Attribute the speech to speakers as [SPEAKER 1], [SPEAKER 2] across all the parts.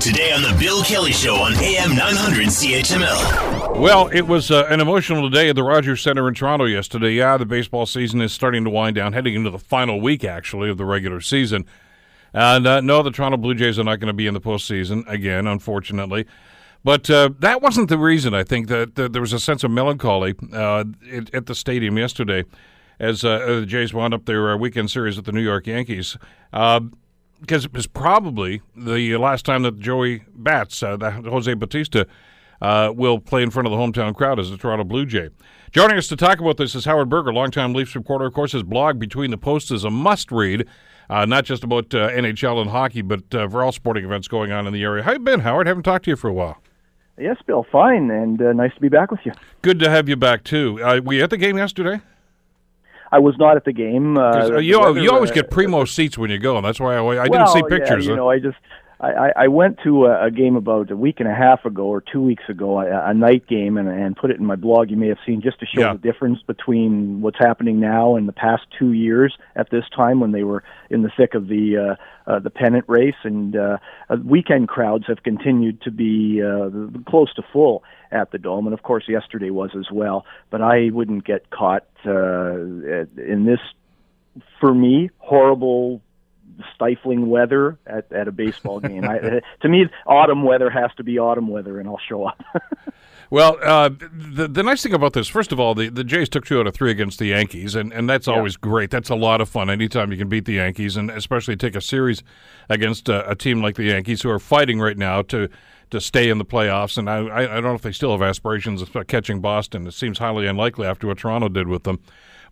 [SPEAKER 1] Today on the Bill Kelly Show on AM 900 CHML.
[SPEAKER 2] Well, it was uh, an emotional day at the Rogers Center in Toronto yesterday. Yeah, the baseball season is starting to wind down, heading into the final week, actually, of the regular season. And uh, no, the Toronto Blue Jays are not going to be in the postseason again, unfortunately. But uh, that wasn't the reason. I think that, that, there was a sense of melancholy uh, at, at, the stadium yesterday as uh, the Jays wound up their uh, weekend series with the New York Yankees because it was probably the last time that Joey Bats, uh, the Jose Bautista, uh, will play in front of the hometown crowd as the Toronto Blue Jay. Joining us to talk about this is Howard Berger, longtime Leafs reporter. Of course, his blog Between the Posts is a must-read, uh, not just about uh, NHL and hockey, but uh, for all sporting events going on in the area. How you been, Howard? Haven't talked to you for a while.
[SPEAKER 3] Yes, Bill. Fine, and uh, nice to be back with you.
[SPEAKER 2] Good to have you back too. were you at the game yesterday?
[SPEAKER 3] I was not at the game.
[SPEAKER 2] Uh, you weather, you always get primo seats when you go, and that's why I, I
[SPEAKER 3] well,
[SPEAKER 2] didn't see pictures.
[SPEAKER 3] Yeah, you know, I just I, I went to a, a game about a week and a half ago or two weeks ago, a, a night game, and, and put it in my blog. You may have seen just to show yeah. the difference between what's happening now and the past two years at this time when they were in the thick of the uh, uh, the pennant race. And uh, uh, weekend crowds have continued to be uh, close to full at the dome, and of course yesterday was as well. But I wouldn't get caught uh, in this, for me, horrible stifling weather at, at a baseball game. I, to me, autumn weather has to be autumn weather, and I'll show up.
[SPEAKER 2] well, uh, the the nice thing about this, first of all, the, the Jays took two out of three against the Yankees, and, and that's yeah. always great. That's a lot of fun anytime you can beat the Yankees, and especially take a series against a, a team like the Yankees who are fighting right now to to stay in the playoffs. And I, I don't know if they still have aspirations of catching Boston. It seems highly unlikely after what Toronto did with them.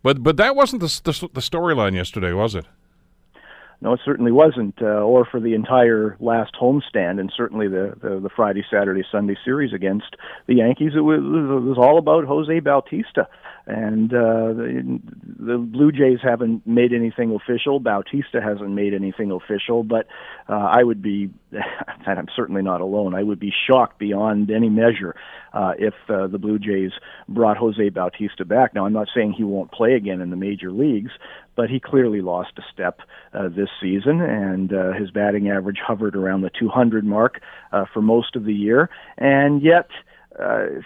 [SPEAKER 2] But but that wasn't the the, the storyline yesterday, was it?
[SPEAKER 3] No, it certainly wasn't, uh, or for the entire last homestand, and certainly the, the, the Friday, Saturday, Sunday series against the Yankees. It was, it was all about Jose Bautista, and uh, the, the Blue Jays haven't made anything official. Bautista hasn't made anything official, but uh, I would be, and I'm certainly not alone. I would be shocked beyond any measure uh, if uh, the Blue Jays brought Jose Bautista back. Now, I'm not saying he won't play again in the major leagues, but he clearly lost a step uh, this season, and uh, his batting average hovered around the 200 mark uh, for most of the year, and yet. Uh,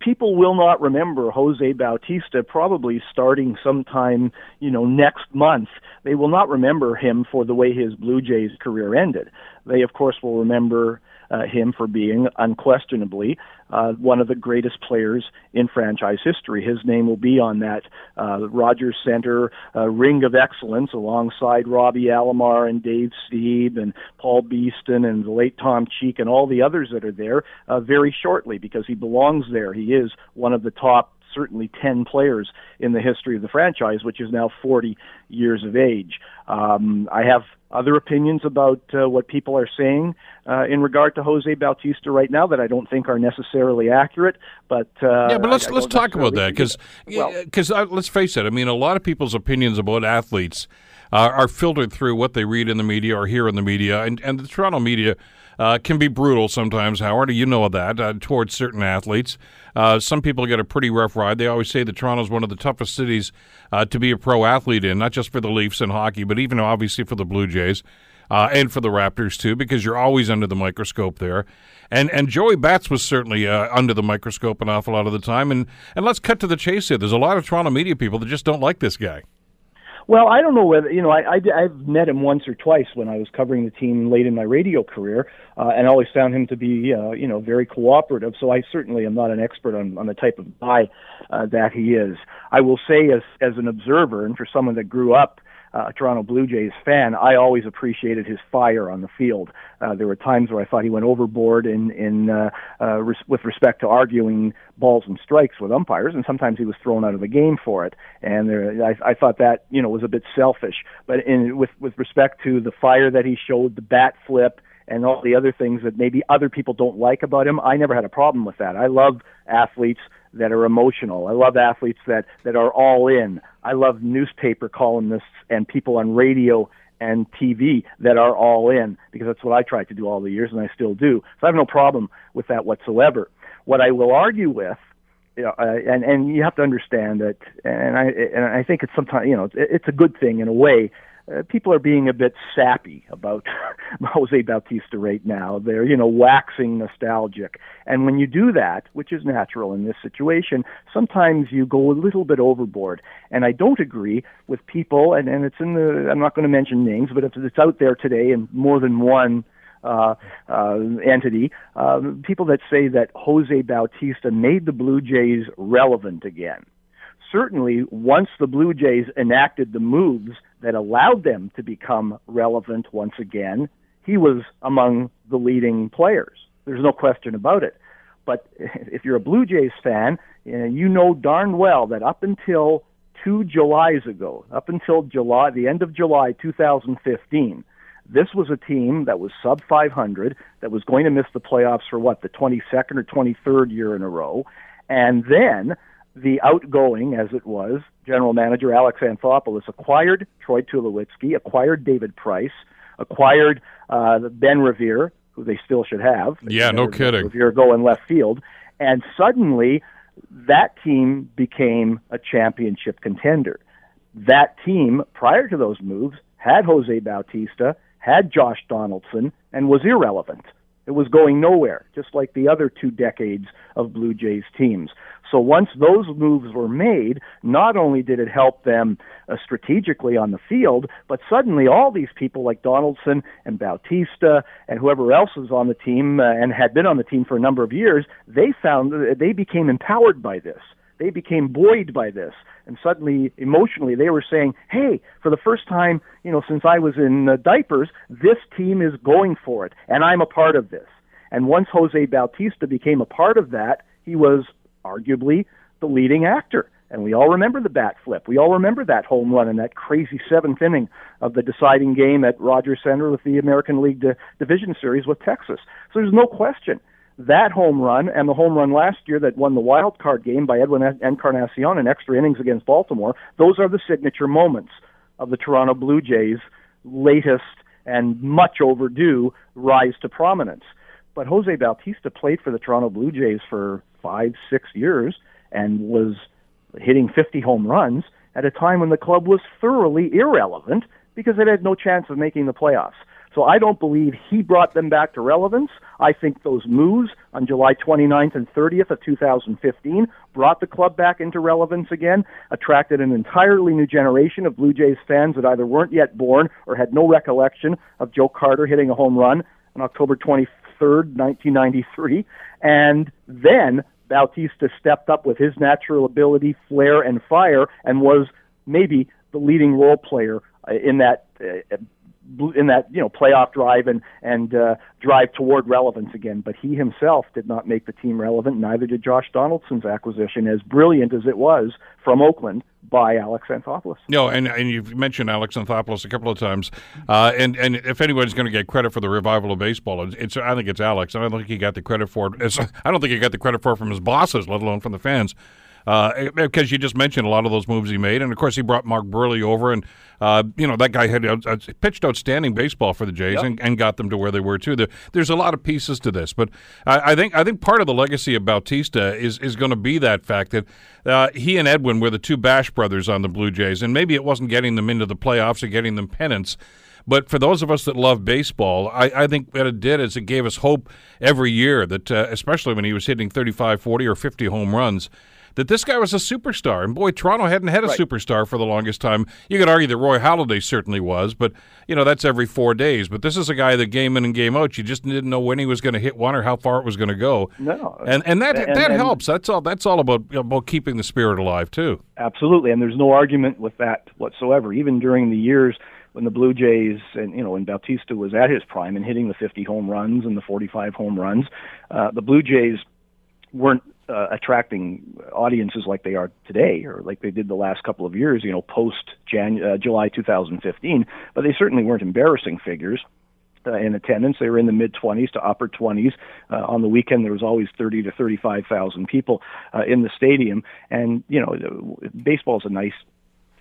[SPEAKER 3] people will not remember Jose Bautista probably starting sometime, you know, next month. They will not remember him for the way his Blue Jays career ended. They, of course, will remember uh, him for being unquestionably uh, one of the greatest players in franchise history. His name will be on that uh, Rogers Center uh, Ring of Excellence alongside Robbie Alomar and Dave Stieb and Paul Beeston and the late Tom Cheek and all the others that are there uh, very shortly because he belongs there. He is one of the top certainly 10 players in the history of the franchise, which is now 40 years of age. Um, I have other opinions about uh, what people are saying uh, in regard to Jose Bautista right now that I don't think are necessarily accurate. But uh,
[SPEAKER 2] yeah, but let's I, I let's talk about that because because well, uh, let's face it. I mean, a lot of people's opinions about athletes uh, are filtered through what they read in the media or hear in the media, and and the Toronto media uh, can be brutal sometimes, Howard. You know that uh, towards certain athletes. Uh, some people get a pretty rough ride. They always say that Toronto is one of the toughest cities uh, to be a pro athlete in, not just for the Leafs and hockey, but even obviously for the Blue Jays. Uh, and for the Raptors too, because you're always under the microscope there, and and Joey Bats was certainly uh, under the microscope an awful lot of the time. And and let's cut to the chase here. There's a lot of Toronto media people that just don't like this guy.
[SPEAKER 3] Well, I don't know whether you know. I, I I've met him once or twice when I was covering the team late in my radio career, uh, and always found him to be uh, you know very cooperative. So I certainly am not an expert on on the type of guy uh, that he is. I will say as as an observer and for someone that grew up uh, a Toronto Blue Jays fan, I always appreciated his fire on the field. Uh, there were times where I thought he went overboard in in uh, uh, res- with respect to arguing balls and strikes with umpires, and sometimes he was thrown out of the game for it. And there, I, I thought that you know was a bit selfish. But in with with respect to the fire that he showed, the bat flip, and all the other things that maybe other people don't like about him, I never had a problem with that. I love athletes that are emotional. I love athletes that that are all in. I love newspaper columnists and people on radio and TV that are all in because that's what I tried to do all the years and I still do. So I have no problem with that whatsoever. What I will argue with you know, uh, and and you have to understand that, and I and I think it's sometimes you know it's, it's a good thing in a way uh, people are being a bit sappy about Jose Bautista right now. They're, you know, waxing nostalgic. And when you do that, which is natural in this situation, sometimes you go a little bit overboard. And I don't agree with people, and, and it's in the, I'm not going to mention names, but it's, it's out there today in more than one uh, uh, entity, uh, people that say that Jose Bautista made the Blue Jays relevant again certainly once the Blue Jays enacted the moves that allowed them to become relevant once again, he was among the leading players. There's no question about it. But if you're a Blue Jays fan, you know darn well that up until two Julys ago, up until July, the end of July 2015, this was a team that was sub 500, that was going to miss the playoffs for what, the 22nd or 23rd year in a row. And then the outgoing, as it was, general manager Alex Anthopoulos acquired Troy Tulowitzki, acquired David Price, acquired uh, Ben Revere, who they still should have.
[SPEAKER 2] Yeah, no kidding.
[SPEAKER 3] Revere go in left field, and suddenly that team became a championship contender. That team, prior to those moves, had Jose Bautista, had Josh Donaldson, and was irrelevant. It was going nowhere, just like the other two decades of Blue Jays teams. So once those moves were made, not only did it help them uh, strategically on the field, but suddenly all these people like Donaldson and Bautista and whoever else was on the team uh, and had been on the team for a number of years, they found they became empowered by this. They became buoyed by this. And suddenly, emotionally, they were saying, hey, for the first time, you know, since I was in uh, diapers, this team is going for it, and I'm a part of this. And once Jose Bautista became a part of that, he was arguably the leading actor. And we all remember the bat flip. We all remember that home run in that crazy seventh inning of the deciding game at Rogers Center with the American League D- Division Series with Texas. So there's no question that home run and the home run last year that won the wild card game by Edwin Encarnacion in extra innings against Baltimore, those are the signature moments of the Toronto Blue Jays' latest and much overdue rise to prominence. But Jose Bautista played for the Toronto Blue Jays for five, six years and was hitting 50 home runs at a time when the club was thoroughly irrelevant because it had no chance of making the playoffs. So I don't believe he brought them back to relevance. I think those moves on July 29th and 30th of 2015 brought the club back into relevance again, attracted an entirely new generation of Blue Jays fans that either weren't yet born or had no recollection of Joe Carter hitting a home run on October 23rd, 1993. And then Bautista stepped up with his natural ability, flair, and fire, and was maybe the leading role player uh, in that uh, in that you know playoff drive and and uh, drive toward relevance again. But he himself did not make the team relevant. Neither did Josh Donaldson's acquisition, as brilliant as it was from Oakland by Alex Anthopoulos.
[SPEAKER 2] No, and and you've mentioned Alex Anthopoulos a couple of times, uh, and and if anybody's going to get credit for the revival of baseball, it's, I think it's Alex. I don't think he got the credit for it. I don't think he got the credit for it from his bosses, let alone from the fans uh, because you just mentioned a lot of those moves he made, and of course he brought Mark Buehrle over, and uh, you know that guy had uh, pitched outstanding baseball for the Jays yep. and, and, got them to where they were too. There, there's a lot of pieces to this, but I, I, think I think part of the legacy of Bautista is is going to be that fact that uh, he and Edwin were the two Bash brothers on the Blue Jays, and maybe it wasn't getting them into the playoffs or getting them pennants. But for those of us that love baseball, I, I, think what it did is it gave us hope every year that, uh, especially when he was hitting 35, 40, or 50 home runs, that this guy was a superstar. And boy, Toronto hadn't had a right. superstar for the longest time. You could argue that Roy Halladay certainly was, but you know that's every four days. But this is a guy that game in and game out, you just didn't know when he was going to hit one or how far it was going to go.
[SPEAKER 3] No,
[SPEAKER 2] and and that and, that and, helps. That's all. That's all about about keeping the spirit alive too.
[SPEAKER 3] Absolutely, and there's no argument with that whatsoever. Even during the years when the Blue Jays and you know when Bautista was at his prime and hitting the 50 home runs and the 45 home runs, uh, the Blue Jays weren't uh, attracting audiences like they are today, or like they did the last couple of years, you know, post uh, July 2015. But they certainly weren't embarrassing figures. Uh, in attendance, they were in the mid 20s to upper 20s. Uh, on the weekend, there was always 30 to 35,000 people uh, in the stadium. And you know, baseball is a nice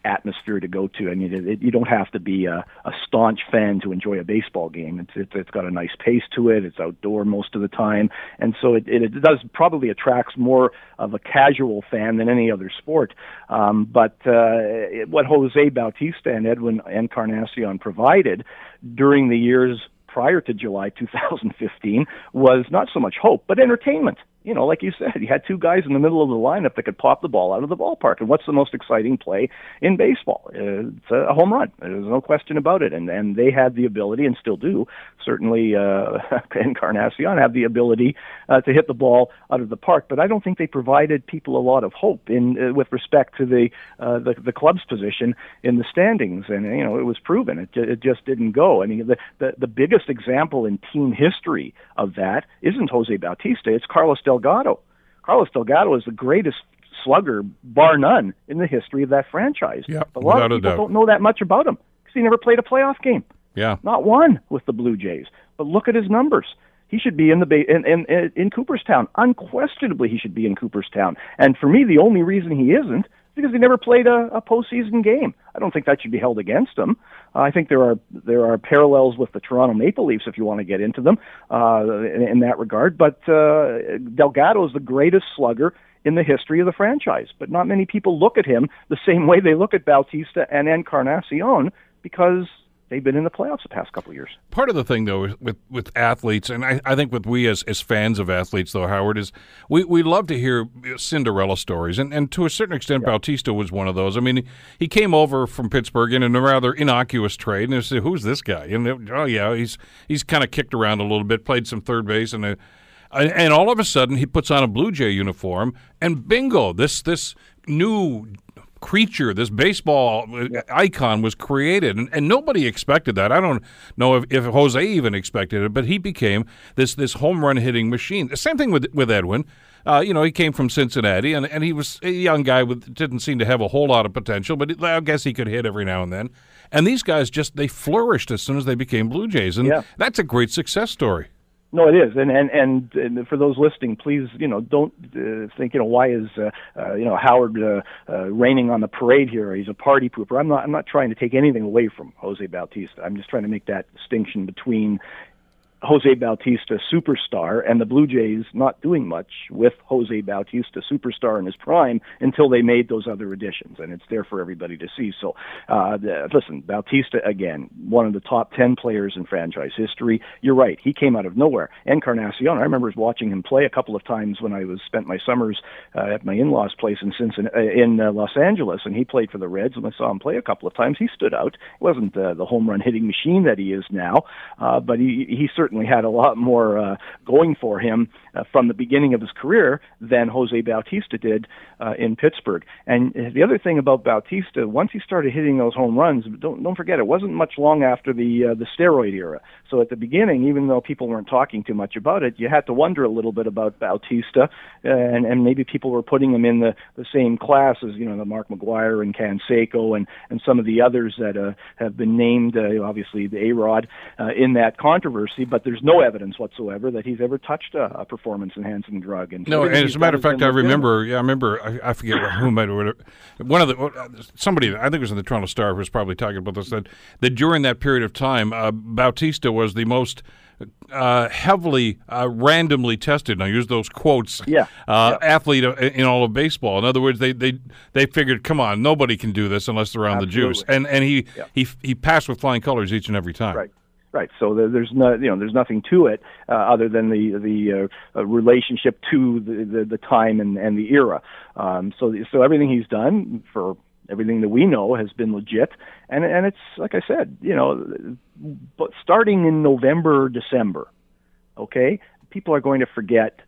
[SPEAKER 3] atmosphere to go to. I mean, it, it, you don't have to be a, a staunch fan to enjoy a baseball game. It's, it's it's got a nice pace to it. It's outdoor most of the time, and so it it, it does probably attracts more of a casual fan than any other sport. Um, but uh, it, what Jose Bautista and Edwin Encarnacion provided during the years prior to July 2015 was not so much hope, but entertainment you know, like you said, you had two guys in the middle of the lineup that could pop the ball out of the ballpark. And what's the most exciting play in baseball? It's a home run. There's no question about it. And and they had the ability, and still do, certainly uh, Encarnacion have the ability uh, to hit the ball out of the park. But I don't think they provided people a lot of hope in uh, with respect to the, uh, the the club's position in the standings. And you know, it was proven. It it just didn't go. I mean, the the, the biggest example in team history of that isn't Jose Bautista. It's Carlos Del Delgado. Carlos Delgado is the greatest slugger, bar none, in the history of that franchise.
[SPEAKER 2] Yep,
[SPEAKER 3] a lot of people don't know that much about him because he never played a playoff game.
[SPEAKER 2] Yeah,
[SPEAKER 3] not one with the Blue Jays. But look at his numbers. He should be in the in, in in in Cooperstown. Unquestionably, he should be in Cooperstown. And for me, the only reason he isn't because he never played a, a postseason game. I don't think that should be held against him. Uh, I think there are there are parallels with the Toronto Maple Leafs if you want to get into them uh, in, in that regard. But uh, Delgado is the greatest slugger in the history of the franchise. But not many people look at him the same way they look at Bautista and Encarnacion because they've been in the playoffs the past couple of years.
[SPEAKER 2] Part of the thing, though, with with athletes, and I, I think with we as, as fans of athletes, though, Howard, is we, we love to hear Cinderella stories, and, and to a certain extent, yeah. Bautista was one of those. I mean, he came over from Pittsburgh in a rather innocuous trade, and they said, "Who's this guy?" And oh yeah, he's he's kind of kicked around a little bit, played some third base, and. Uh, a, and all of a sudden, he puts on a Blue Jay uniform, and bingo! This this new creature, this baseball yeah. icon was created, and, and, nobody expected that. I don't know if, if, Jose even expected it, but he became this this home run hitting machine. The same thing with with Edwin. Uh, you know, he came from Cincinnati, and, and he was a young guy with didn't seem to have a whole lot of potential, but I guess he could hit every now and then. And these guys just they flourished as soon as they became Blue Jays, and
[SPEAKER 3] yeah.
[SPEAKER 2] that's a great success story.
[SPEAKER 3] No, it is, and and and, and for those listening, please, you know, don't uh, think, you know, why is uh, uh, you know Howard uh, uh, raining on the parade here? He's a party pooper. I'm not. I'm not trying to take anything away from Jose Bautista. I'm just trying to make that distinction between Jose Bautista superstar and the Blue Jays not doing much with Jose Bautista superstar in his prime until they made those other additions, and it's there for everybody to see. So, uh, the, listen, Bautista again, one of the top ten players in franchise history. You're right, he came out of nowhere. Encarnacion, I remember watching him play a couple of times when I was spent my summers uh, at my in-laws' place in Cincinnati, uh, in uh, Los Angeles, and he played for the Reds. And I saw him play a couple of times. He stood out. He wasn't uh, the home run hitting machine that he is now, uh, but he he certainly certainly had a lot more uh, going for him uh, from the beginning of his career than Jose Bautista did uh, in Pittsburgh. And the other thing about Bautista, once he started hitting those home runs, don't don't forget it wasn't much long after the uh, the steroid era. So at the beginning, even though people weren't talking too much about it, you had to wonder a little bit about Bautista, and and maybe people were putting him in the the same class as you know the Mark McGwire and Canseco and and some of the others that uh, have been named, uh, obviously the A Rod, uh, in that controversy. But there's no evidence whatsoever that he's ever touched a, a performance enhancing drug.
[SPEAKER 2] And no, and as a matter of fact, I remember. Yeah, I remember. I, I forget who might have. One of the somebody I think it was in the Toronto Star who was probably talking about this that that during that period of time, uh, Bautista was the most uh, heavily uh, randomly tested. And I use those quotes.
[SPEAKER 3] Yeah.
[SPEAKER 2] Uh, yeah. Athlete in all of baseball. In other words, they they they figured, come on, nobody can do this unless they're on Absolutely. the juice. And and he yeah. he he passed with flying colors each and every time.
[SPEAKER 3] Right. Right. So there's no, you know, there's nothing to it uh, other than the the uh, relationship to the, the, the time and, and the era. Um, so so everything he's done for everything that we know has been legit, and and it's like I said, you know, but starting in November, December, okay, people are going to forget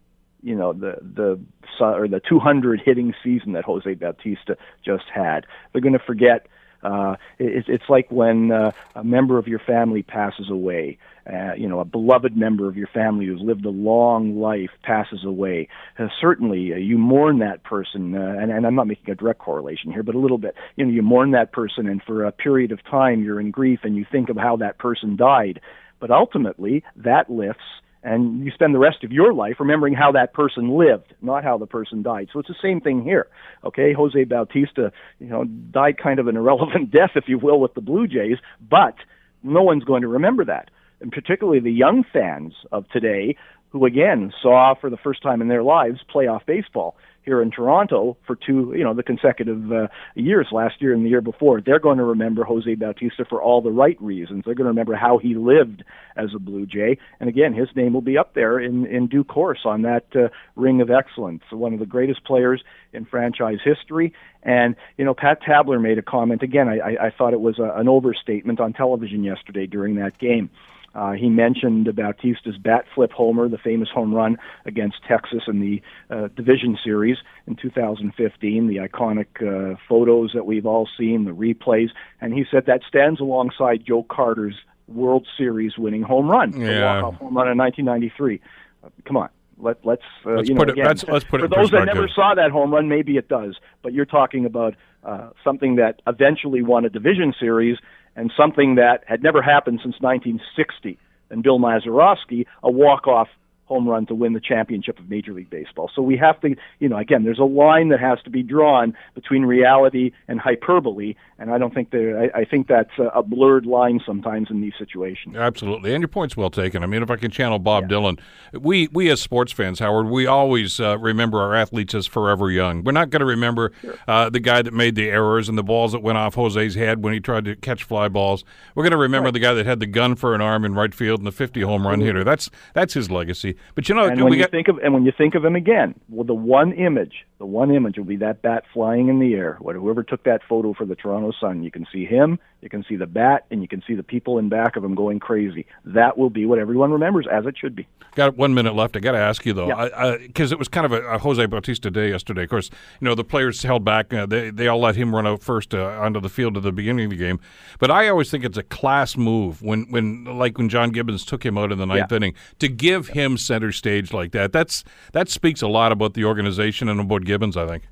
[SPEAKER 3] you know the the or the 200 hitting season that Jose Bautista just had. They're going to forget uh, it, it's like when uh, a member of your family passes away. Uh, you know, a beloved member of your family who's lived a long life passes away. Uh, certainly, uh, you mourn that person, uh, and, and I'm not making a direct correlation here, but a little bit. You know, you mourn that person, and for a period of time, you're in grief, and you think of how that person died. But ultimately, that lifts and you spend the rest of your life remembering how that person lived, not how the person died. So it's the same thing here. Okay, Jose Bautista, you know, died kind of an irrelevant death, if you will, with the Blue Jays, but no one's going to remember that. And particularly the young fans of today, who again saw for the first time in their lives playoff baseball here in Toronto for two, you know, the consecutive uh, years, last year and the year before. They're going to remember Jose Bautista for all the right reasons. They're going to remember how he lived as a Blue Jay, and again, his name will be up there in in due course on that uh, ring of excellence. One of the greatest players in franchise history. And you know, Pat Tabler made a comment again. I, I, thought it was a, an overstatement on television yesterday during that game. Uh, he mentioned Bautista's bat flip homer, the famous home run against Texas in the uh, division series in 2015, the iconic uh, photos that we've all seen, the replays, and he said that stands alongside Joe Carter's World Series winning home run,
[SPEAKER 2] Yeah.
[SPEAKER 3] the walk-off home run in 1993. Uh, come on. Let, let's uh,
[SPEAKER 2] Let's
[SPEAKER 3] you know
[SPEAKER 2] put it-
[SPEAKER 3] again,
[SPEAKER 2] let's- let's put it
[SPEAKER 3] for those that never saw that home run, maybe it does. But you're talking about uh, something that eventually won a division series and something that had never happened since 1960. And Bill Mazeroski, a walk-off home run to win the championship of Major League Baseball. So we have to, you know, again, there's a line that has to be drawn between reality and hyperbole, and I don't think there. I, I think that's a, a blurred line sometimes in these situations.
[SPEAKER 2] Absolutely, and your point's well taken. I mean, if I can channel Bob Dylan, we we as sports fans, Howard, we always uh, remember our athletes as forever young. We're not going to remember uh, the guy that made the errors and the balls that went off Jose's head when he tried to catch fly balls. We're going to remember the guy that had the gun for an arm in right field and the 50 home run hitter. That's that's his legacy. But you know,
[SPEAKER 3] And when
[SPEAKER 2] we
[SPEAKER 3] you
[SPEAKER 2] got
[SPEAKER 3] think of and when you think of him again, well, the one image, the one image will be that bat flying in the air. What- Whoever took that photo for the Toronto Sun, you can see him, you can see the bat, and you can see the people in back of him going crazy. That will be what everyone remembers, as it should be.
[SPEAKER 2] Got one minute left. I got to ask you though,
[SPEAKER 3] Yeah.
[SPEAKER 2] because it was kind of a, a Jose Bautista day yesterday. Of course, you know the players held back. Uh, they they all let him run out first uh, onto the field at the beginning of the game. But I always think it's a class move when when like when John Gibbons took him out in the ninth
[SPEAKER 3] Yeah.
[SPEAKER 2] inning to give him center stage like that. That's that speaks a lot about the organization and about Gibbons. I think.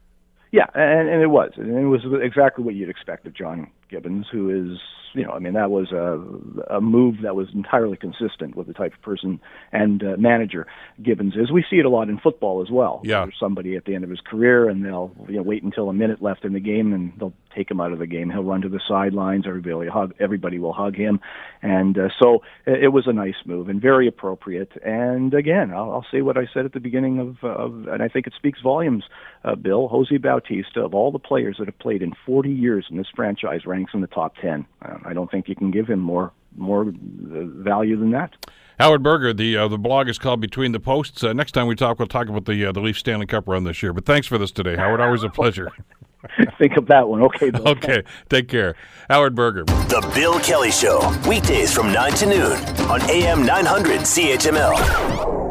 [SPEAKER 3] Yeah, and, and it was, and it was exactly what you'd expect of John Gibbons, who is, you know, I mean, that was a, a move that was entirely consistent with the type of person and uh, manager Gibbons is. We see it a lot in football as well.
[SPEAKER 2] Yeah.
[SPEAKER 3] There's somebody at the end of his career, and they'll you know wait until a minute left in the game, and they'll take him out of the game. He'll run to the sidelines. Everybody will hug. Everybody will hug him, and uh, so it, it was a nice move and very appropriate. And again, I'll, I'll say what I said at the beginning of, of and I think it speaks volumes. Uh, Bill Jose Bautista, of all the players that have played in 40 years in this franchise, ranks in the top 10. Uh, I don't think you can give him more more uh, value than that.
[SPEAKER 2] Howard Berger, the uh, the blog is called Between the Posts. Uh, next time we talk, we'll talk about the uh, the Leaf Stanley Cup run this year. But thanks for this today, Howard. Always a pleasure.
[SPEAKER 3] think of that one. Okay, Bill.
[SPEAKER 2] okay, take care, Howard Berger.
[SPEAKER 1] The Bill Kelly Show, weekdays from 9 to noon on AM 900 CHML.